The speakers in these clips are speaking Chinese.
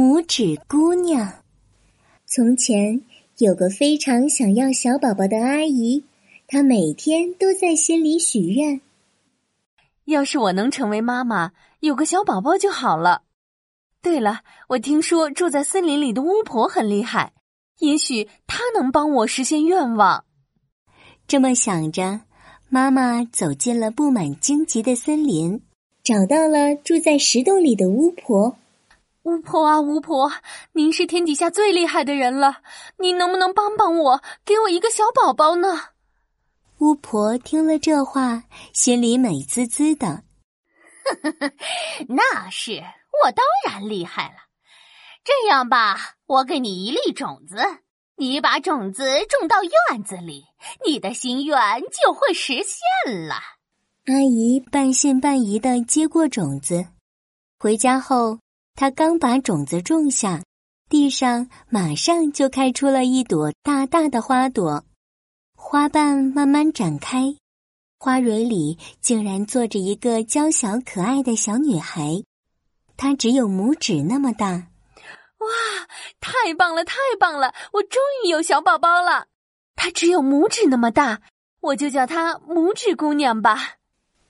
拇指姑娘。从前有个非常想要小宝宝的阿姨，她每天都在心里许愿：要是我能成为妈妈，有个小宝宝就好了。对了，我听说住在森林里的巫婆很厉害，也许她能帮我实现愿望。这么想着，妈妈走进了布满荆棘的森林，找到了住在石洞里的巫婆。巫婆啊，巫婆，您是天底下最厉害的人了，您能不能帮帮我，给我一个小宝宝呢？巫婆听了这话，心里美滋滋的。那是。我当然厉害了。这样吧，我给你一粒种子，你把种子种到院子里，你的心愿就会实现了。阿姨半信半疑的接过种子，回家后，她刚把种子种下，地上马上就开出了一朵大大的花朵，花瓣慢慢展开，花蕊里竟然坐着一个娇小可爱的小女孩。她只有拇指那么大，哇！太棒了，太棒了！我终于有小宝宝了。她只有拇指那么大，我就叫她拇指姑娘吧。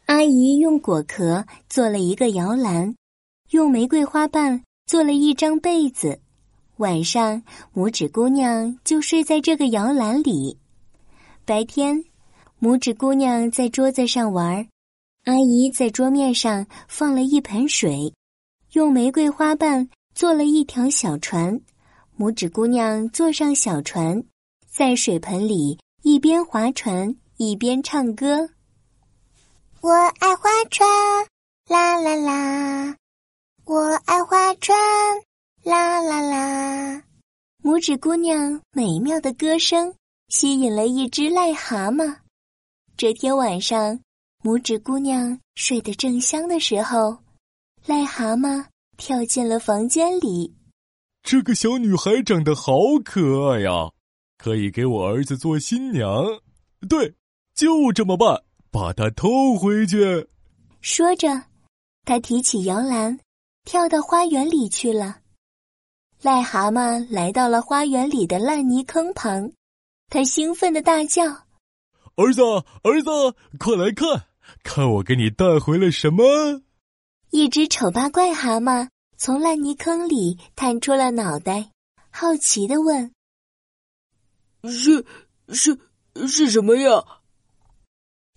阿姨用果壳做了一个摇篮，用玫瑰花瓣做了一张被子。晚上，拇指姑娘就睡在这个摇篮里。白天，拇指姑娘在桌子上玩，阿姨在桌面上放了一盆水。用玫瑰花瓣做了一条小船，拇指姑娘坐上小船，在水盆里一边划船一边唱歌。我爱划船，啦啦啦！我爱划船，啦啦啦！拇指姑娘美妙的歌声吸引了一只癞蛤蟆。这天晚上，拇指姑娘睡得正香的时候。癞蛤蟆跳进了房间里。这个小女孩长得好可爱呀，可以给我儿子做新娘。对，就这么办，把她偷回去。说着，他提起摇篮，跳到花园里去了。癞蛤蟆来到了花园里的烂泥坑旁，他兴奋的大叫：“儿子，儿子，快来看，看我给你带回了什么！”一只丑八怪蛤蟆从烂泥坑里探出了脑袋，好奇的问：“是是是什么呀？”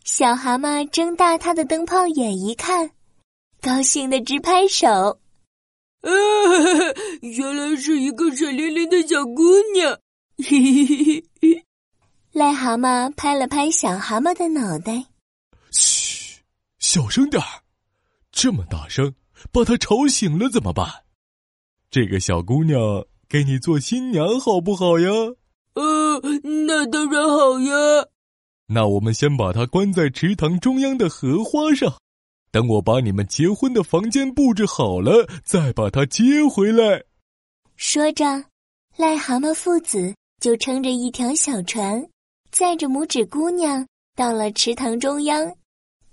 小蛤蟆睁大他的灯泡眼一看，高兴的直拍手：“啊，原来是一个水灵灵的小姑娘！”嘿嘿嘿嘿。癞蛤蟆拍了拍小蛤蟆的脑袋：“嘘，小声点儿。”这么大声，把她吵醒了怎么办？这个小姑娘给你做新娘好不好呀？呃，那当然好呀。那我们先把她关在池塘中央的荷花上，等我把你们结婚的房间布置好了，再把她接回来。说着，癞蛤蟆父子就撑着一条小船，载着拇指姑娘到了池塘中央。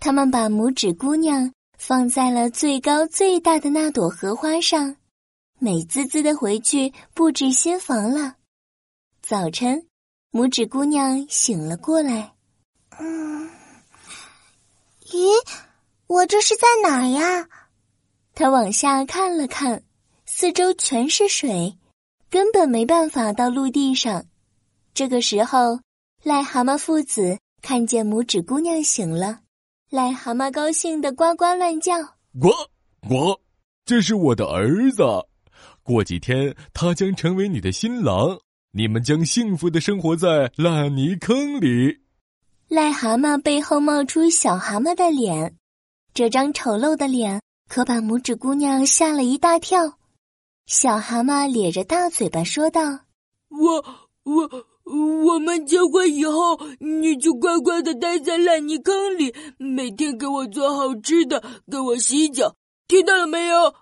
他们把拇指姑娘。放在了最高最大的那朵荷花上，美滋滋的回去布置新房了。早晨，拇指姑娘醒了过来。嗯，咦，我这是在哪呀？他往下看了看，四周全是水，根本没办法到陆地上。这个时候，癞蛤蟆父子看见拇指姑娘醒了。癞蛤蟆高兴的呱呱乱叫，呱呱，这是我的儿子，过几天他将成为你的新郎，你们将幸福的生活在烂泥坑里。癞蛤蟆背后冒出小蛤蟆的脸，这张丑陋的脸可把拇指姑娘吓了一大跳。小蛤蟆咧着大嘴巴说道：“我我。”我们结婚以后，你就乖乖的待在烂泥坑里，每天给我做好吃的，给我洗脚，听到了没有？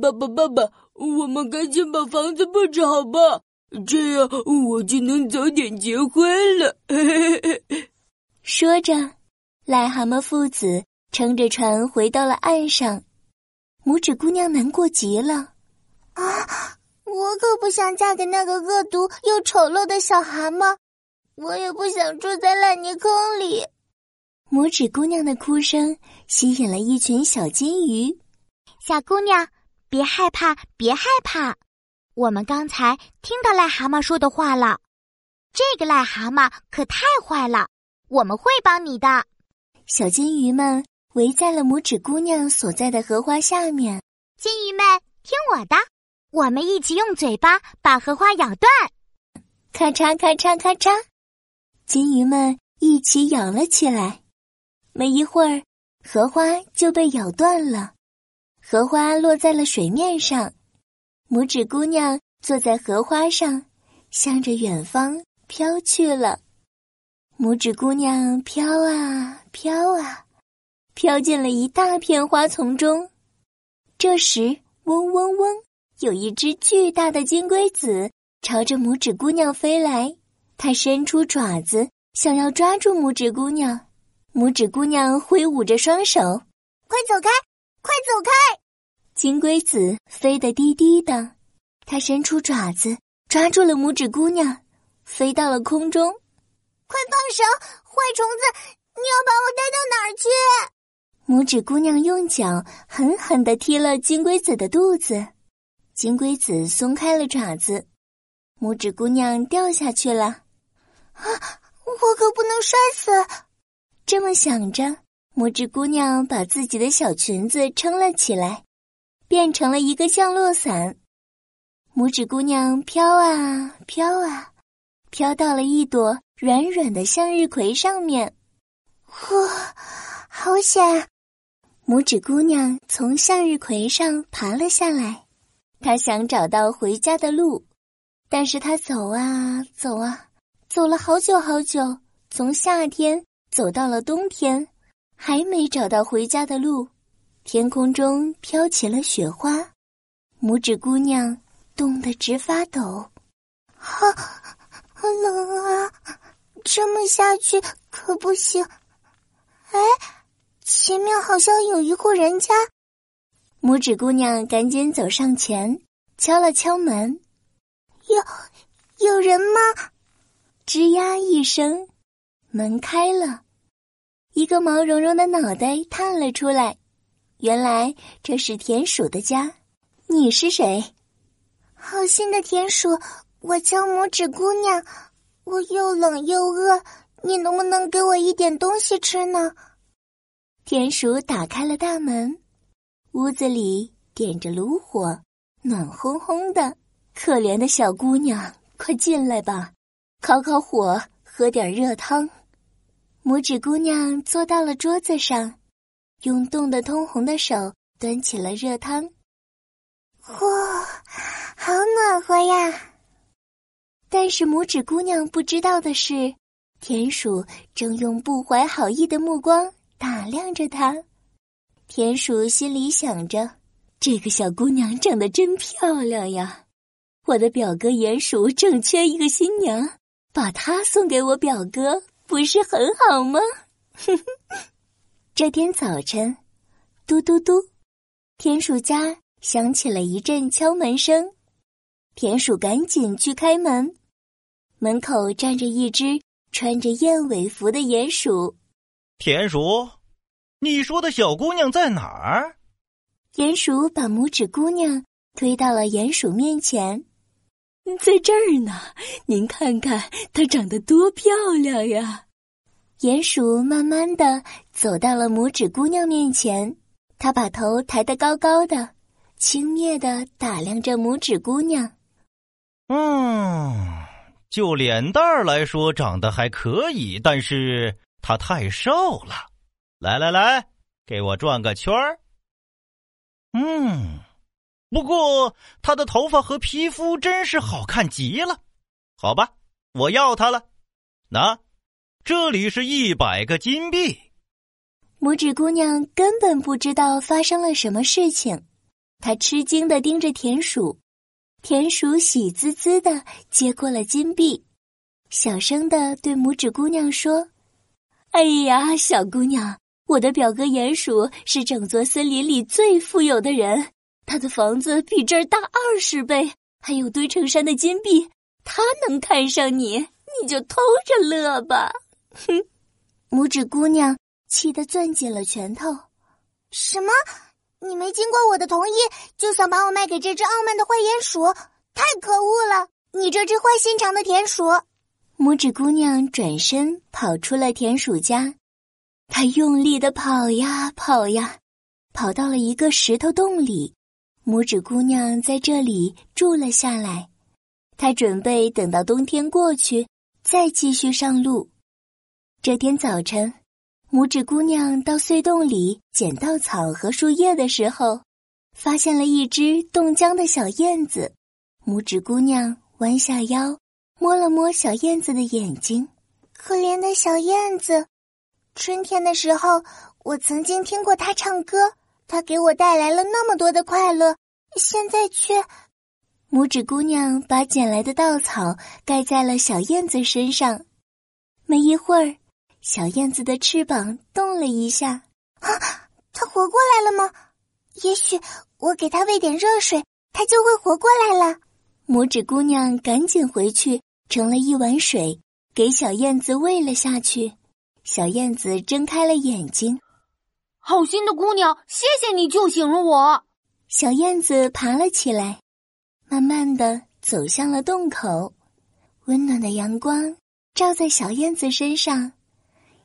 爸爸，爸爸，我们赶紧把房子布置好吧，这样我就能早点结婚了。说着，癞蛤蟆父子撑着船回到了岸上，拇指姑娘难过极了。啊！我可不想嫁给那个恶毒又丑陋的小蛤蟆，我也不想住在烂泥坑里。拇指姑娘的哭声吸引了一群小金鱼。小姑娘，别害怕，别害怕，我们刚才听到癞蛤蟆说的话了。这个癞蛤蟆可太坏了，我们会帮你的。小金鱼们围在了拇指姑娘所在的荷花下面。金鱼们，听我的。我们一起用嘴巴把荷花咬断，咔嚓咔嚓咔嚓，金鱼们一起咬了起来。没一会儿，荷花就被咬断了，荷花落在了水面上。拇指姑娘坐在荷花上，向着远方飘去了。拇指姑娘飘啊飘啊，飘进了一大片花丛中。这时，嗡嗡嗡。有一只巨大的金龟子朝着拇指姑娘飞来，它伸出爪子想要抓住拇指姑娘。拇指姑娘挥舞着双手：“快走开，快走开！”金龟子飞得低低的，它伸出爪子抓住了拇指姑娘，飞到了空中。“快放手，坏虫子！你要把我带到哪儿去？”拇指姑娘用脚狠狠地踢了金龟子的肚子。金龟子松开了爪子，拇指姑娘掉下去了。啊！我可不能摔死！这么想着，拇指姑娘把自己的小裙子撑了起来，变成了一个降落伞。拇指姑娘飘啊飘啊，飘到了一朵软软的向日葵上面。哇，好险！拇指姑娘从向日葵上爬了下来。她想找到回家的路，但是她走啊走啊，走了好久好久，从夏天走到了冬天，还没找到回家的路。天空中飘起了雪花，拇指姑娘冻得直发抖，好，好冷啊！这么下去可不行。哎，前面好像有一户人家。拇指姑娘赶紧走上前，敲了敲门。有有人吗？吱呀一声，门开了，一个毛茸茸的脑袋探了出来。原来这是田鼠的家。你是谁？好心的田鼠，我叫拇指姑娘。我又冷又饿，你能不能给我一点东西吃呢？田鼠打开了大门。屋子里点着炉火，暖烘烘的。可怜的小姑娘，快进来吧，烤烤火，喝点热汤。拇指姑娘坐到了桌子上，用冻得通红的手端起了热汤。哇，好暖和呀！但是拇指姑娘不知道的是，田鼠正用不怀好意的目光打量着她。田鼠心里想着：“这个小姑娘长得真漂亮呀！我的表哥鼹鼠正缺一个新娘，把她送给我表哥，不是很好吗？” 这天早晨，嘟嘟嘟，田鼠家响起了一阵敲门声。田鼠赶紧去开门，门口站着一只穿着燕尾服的鼹鼠。田鼠。你说的小姑娘在哪儿？鼹鼠把拇指姑娘推到了鼹鼠面前，在这儿呢。您看看她长得多漂亮呀！鼹鼠慢慢的走到了拇指姑娘面前，他把头抬得高高的，轻蔑的打量着拇指姑娘。嗯，就脸蛋儿来说，长得还可以，但是他太瘦了。来来来，给我转个圈儿。嗯，不过他的头发和皮肤真是好看极了。好吧，我要他了。那，这里是一百个金币。拇指姑娘根本不知道发生了什么事情，她吃惊的盯着田鼠。田鼠喜滋滋的接过了金币，小声的对拇指姑娘说：“哎呀，小姑娘。”我的表哥鼹鼠是整座森林里最富有的人，他的房子比这儿大二十倍，还有堆成山的金币，他能看上你，你就偷着乐吧。哼！拇指姑娘气得攥紧了拳头。什么？你没经过我的同意就想把我卖给这只傲慢的坏鼹鼠？太可恶了！你这只坏心肠的田鼠！拇指姑娘转身跑出了田鼠家，她用力的跑呀跑呀，跑到了一个石头洞里。拇指姑娘在这里住了下来，她准备等到冬天过去再继续上路。这天早晨，拇指姑娘到隧洞里捡稻草和树叶的时候，发现了一只冻僵的小燕子。拇指姑娘弯下腰，摸了摸小燕子的眼睛，可怜的小燕子。春天的时候，我曾经听过它唱歌。他给我带来了那么多的快乐，现在却……拇指姑娘把捡来的稻草盖在了小燕子身上。没一会儿，小燕子的翅膀动了一下。啊，它活过来了吗？也许我给它喂点热水，它就会活过来了。拇指姑娘赶紧回去盛了一碗水，给小燕子喂了下去。小燕子睁开了眼睛。好心的姑娘，谢谢你救醒了我。小燕子爬了起来，慢慢的走向了洞口。温暖的阳光照在小燕子身上，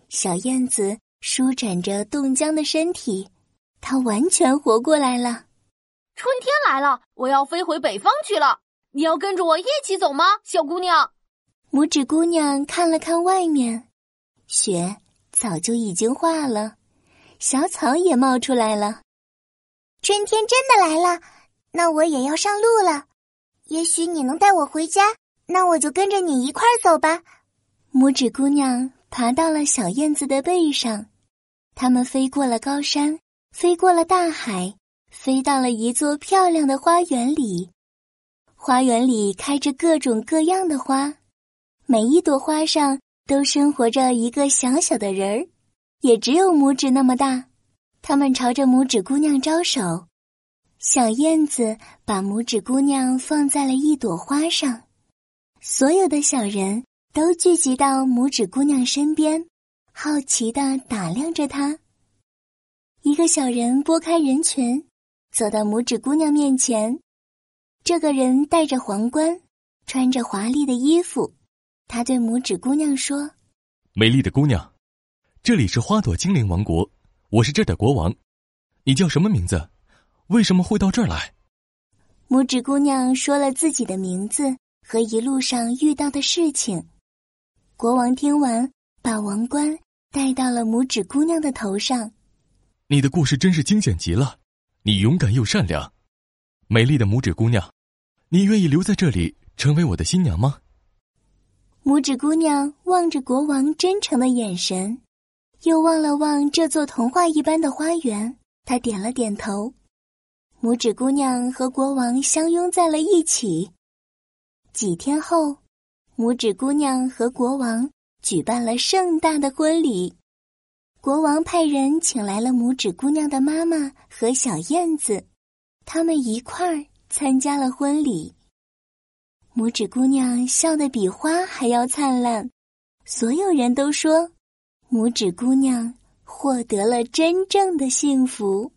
小燕子舒展着冻僵的身体，它完全活过来了。春天来了，我要飞回北方去了。你要跟着我一起走吗，小姑娘？拇指姑娘看了看外面，雪早就已经化了。小草也冒出来了，春天真的来了，那我也要上路了。也许你能带我回家，那我就跟着你一块儿走吧。拇指姑娘爬到了小燕子的背上，它们飞过了高山，飞过了大海，飞到了一座漂亮的花园里。花园里开着各种各样的花，每一朵花上都生活着一个小小的人儿。也只有拇指那么大，他们朝着拇指姑娘招手。小燕子把拇指姑娘放在了一朵花上，所有的小人都聚集到拇指姑娘身边，好奇的打量着她。一个小人拨开人群，走到拇指姑娘面前。这个人戴着皇冠，穿着华丽的衣服。他对拇指姑娘说：“美丽的姑娘。”这里是花朵精灵王国，我是这儿的国王。你叫什么名字？为什么会到这儿来？拇指姑娘说了自己的名字和一路上遇到的事情。国王听完，把王冠戴到了拇指姑娘的头上。你的故事真是惊险极了，你勇敢又善良，美丽的拇指姑娘，你愿意留在这里成为我的新娘吗？拇指姑娘望着国王真诚的眼神。又望了望这座童话一般的花园，他点了点头。拇指姑娘和国王相拥在了一起。几天后，拇指姑娘和国王举办了盛大的婚礼。国王派人请来了拇指姑娘的妈妈和小燕子，他们一块儿参加了婚礼。拇指姑娘笑得比花还要灿烂，所有人都说。拇指姑娘获得了真正的幸福。